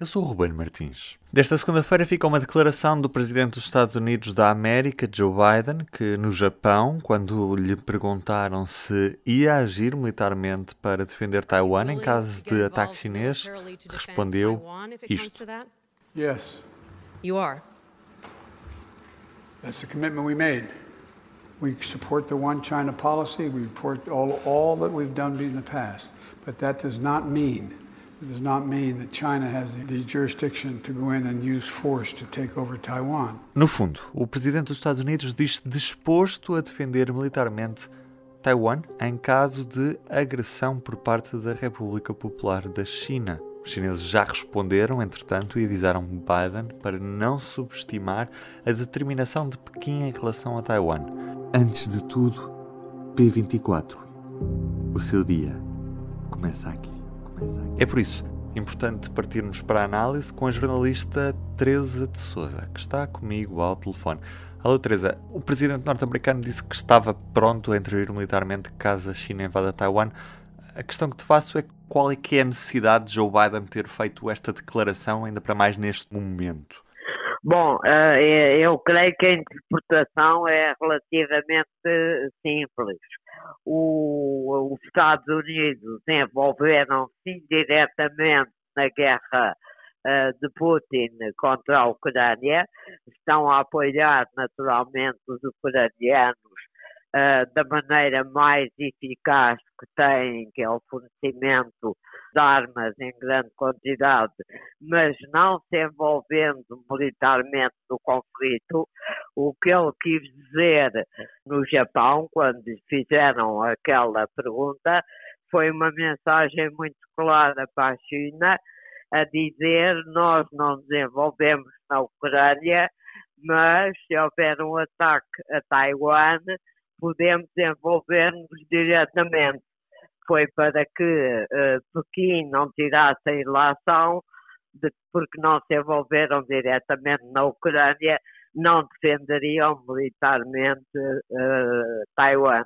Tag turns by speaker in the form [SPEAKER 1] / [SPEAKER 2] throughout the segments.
[SPEAKER 1] Eu sou o Ruben Martins. Desta segunda-feira fica uma declaração do presidente dos Estados Unidos da América, Joe Biden, que no Japão, quando lhe perguntaram se ia agir militarmente para defender Taiwan em caso de ataque chinês, respondeu isto.
[SPEAKER 2] Yes. You are. That's the commitment we made. We support the one China policy. We support all, all that we've done in the past. But that does not mean does not mean that China has the jurisdiction to go in and use force to take over Taiwan.
[SPEAKER 1] No fundo, o presidente dos Estados Unidos diz-se disposto a defender militarmente Taiwan em caso de agressão por parte da República Popular da China. Os chineses já responderam, entretanto, e avisaram Biden para não subestimar a determinação de Pequim em relação a Taiwan. Antes de tudo, P24. O seu dia começa aqui. É por isso importante partirmos para a análise com a jornalista Teresa de Souza, que está comigo ao telefone. Alô, Teresa. O presidente norte-americano disse que estava pronto a intervir militarmente caso a China invada Taiwan. A questão que te faço é qual é que é a necessidade de Joe Biden ter feito esta declaração, ainda para mais neste momento?
[SPEAKER 3] Bom, eh, eu creio que a interpretação é relativamente simples o, os Estados Unidos envolveram-se indiretamente na guerra uh, de Putin contra a Ucrânia, estão a apoiar naturalmente os ucranianos uh, da maneira mais eficaz que têm, que é o fornecimento armas em grande quantidade, mas não se envolvendo militarmente no conflito, o que ele quis dizer no Japão, quando fizeram aquela pergunta, foi uma mensagem muito clara para a China, a dizer nós não nos envolvemos na Ucrânia, mas se houver um ataque a Taiwan, podemos envolver-nos diretamente. Foi para que uh, Pequim não tirasse a ilação, de, porque não se envolveram diretamente na Ucrânia, não defenderiam militarmente uh, Taiwan.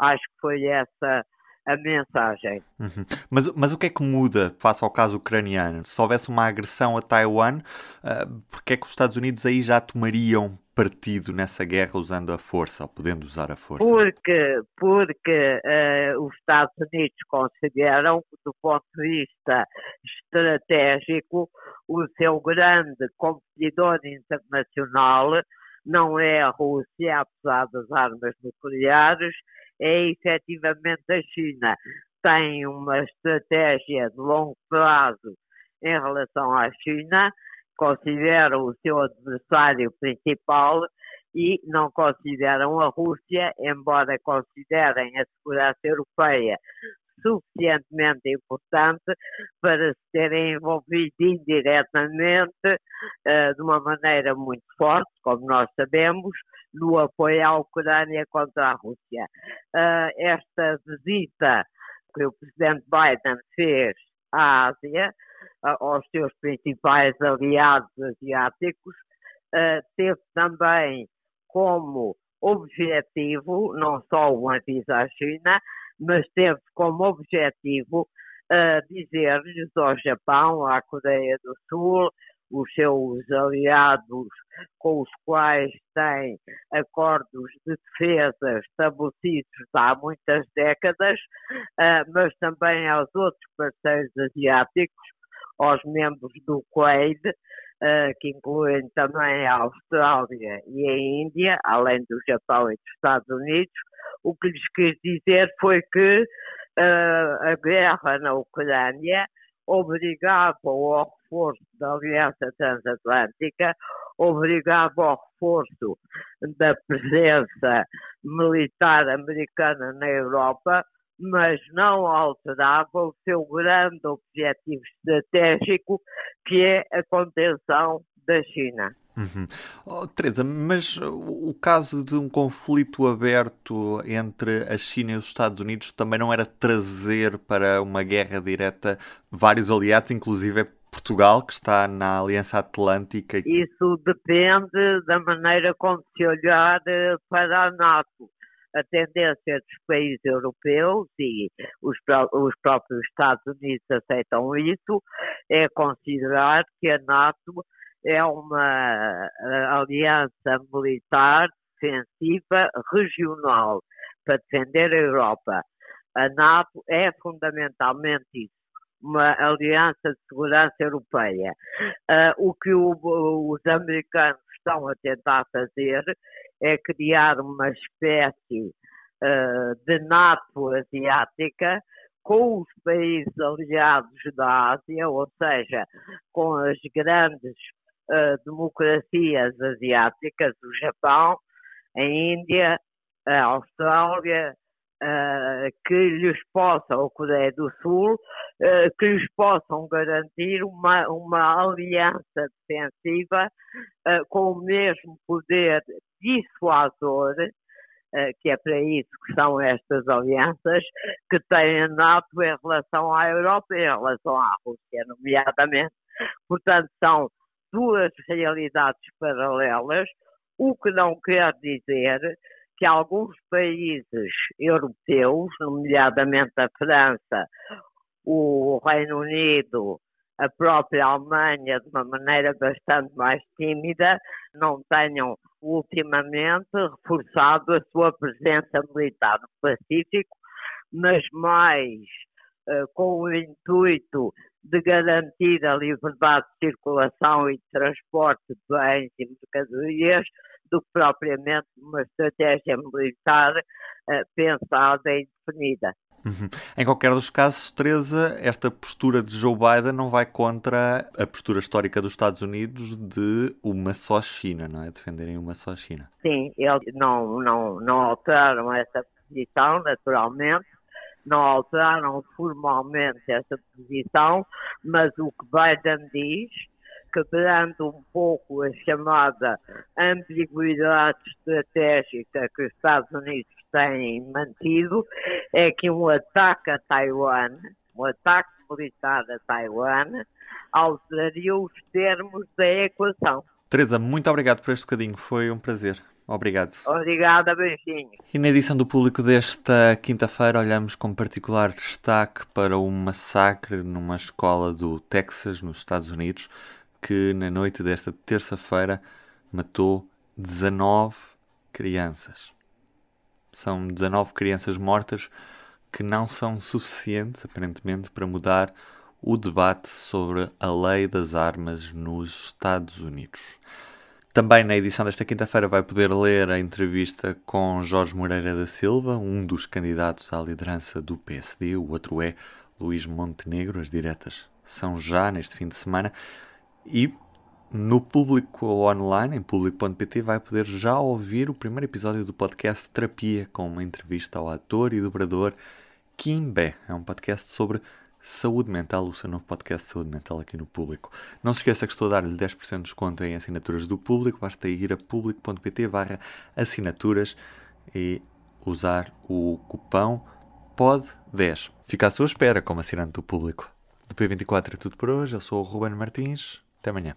[SPEAKER 3] Acho que foi essa a mensagem.
[SPEAKER 1] Uhum. Mas, mas o que é que muda face ao caso ucraniano? Se houvesse uma agressão a Taiwan, uh, porque é que os Estados Unidos aí já tomariam partido nessa guerra usando a força, ou podendo usar a força?
[SPEAKER 3] Porque, porque uh, os Estados Unidos consideram que, do ponto de vista estratégico, o seu grande competidor internacional não é a Rússia, apesar das armas nucleares, é efetivamente a China. Tem uma estratégia de longo prazo em relação à China, consideram o seu adversário principal e não consideram a Rússia, embora considerem a segurança europeia suficientemente importante para se terem envolvido indiretamente, uh, de uma maneira muito forte, como nós sabemos, no apoio à Ucrânia contra a Rússia. Uh, esta visita que o presidente Biden fez à Ásia, aos seus principais aliados asiáticos, uh, teve também como objetivo, não só o aviso à China, mas teve como objetivo uh, dizer-lhes ao Japão, à Coreia do Sul, os seus aliados com os quais tem acordos de defesa estabelecidos há muitas décadas, uh, mas também aos outros parceiros asiáticos, aos membros do Quaid, uh, que incluem também a Austrália e a Índia, além do Japão e dos Estados Unidos, o que lhes quis dizer foi que uh, a guerra na Ucrânia obrigava ao reforço da Aliança Transatlântica, obrigava ao reforço da presença militar americana na Europa, mas não alterava o seu grande objetivo estratégico, que é a contenção da China.
[SPEAKER 1] Uhum. Oh, Teresa, mas o caso de um conflito aberto entre a China e os Estados Unidos também não era trazer para uma guerra direta vários aliados, inclusive Portugal, que está na Aliança Atlântica?
[SPEAKER 3] Isso depende da maneira como se olhar eh, para a NATO. A tendência dos países europeus e os, os próprios Estados Unidos aceitam isso, é considerar que a NATO é uma eh, aliança militar defensiva regional para defender a Europa. A NATO é fundamentalmente isso, uma aliança de segurança europeia. Uh, o que o, os americanos estão a tentar fazer é criar uma espécie uh, de NATO asiática com os países aliados da Ásia, ou seja, com as grandes democracias asiáticas, o Japão, a Índia, a Austrália, que lhes possam, a Coreia do Sul, que lhes possam garantir uma, uma aliança defensiva com o mesmo poder dissuasor que é para isso que são estas alianças, que tem a NATO em relação à Europa e em relação à Rússia, nomeadamente. Portanto, são duas realidades paralelas, o que não quer dizer que alguns países europeus, nomeadamente a França, o Reino Unido, a própria Alemanha, de uma maneira bastante mais tímida, não tenham ultimamente reforçado a sua presença militar no Pacífico, mas mais uh, com o intuito de garantir a liberdade de circulação e de transporte de bens e mercadorias do que propriamente uma estratégia militar uh, pensada e definida.
[SPEAKER 1] Uhum. Em qualquer dos casos, Teresa, esta postura de Joe Biden não vai contra a postura histórica dos Estados Unidos de uma só China, não é? Defenderem uma só China.
[SPEAKER 3] Sim, eles não, não, não alteraram essa posição, naturalmente, não alteraram formalmente essa posição, mas o que Biden diz, quebrando um pouco a chamada ambiguidade estratégica que os Estados Unidos têm mantido, é que um ataque a Taiwan, um ataque militar a Taiwan, alteraria os termos da equação.
[SPEAKER 1] Teresa, muito obrigado por este bocadinho, foi um prazer. Obrigado.
[SPEAKER 3] Obrigada, beijinho.
[SPEAKER 1] E na edição do público desta quinta-feira olhamos com particular destaque para um massacre numa escola do Texas, nos Estados Unidos, que na noite desta terça-feira matou 19 crianças. São 19 crianças mortas que não são suficientes, aparentemente, para mudar o debate sobre a lei das armas nos Estados Unidos. Também na edição desta quinta-feira vai poder ler a entrevista com Jorge Moreira da Silva, um dos candidatos à liderança do PSD, o outro é Luís Montenegro. As diretas são já neste fim de semana. E no público online, em público.pt, vai poder já ouvir o primeiro episódio do podcast Terapia, com uma entrevista ao ator e dobrador Kim Bé. É um podcast sobre Saúde Mental, o seu novo podcast de Saúde Mental aqui no Público. Não se esqueça que estou a dar-lhe 10% de desconto em assinaturas do Público. Basta ir a público.pt barra assinaturas e usar o cupão POD10. Fica à sua espera como assinante do Público. Do P24 é tudo por hoje. Eu sou o Ruben Martins. Até amanhã.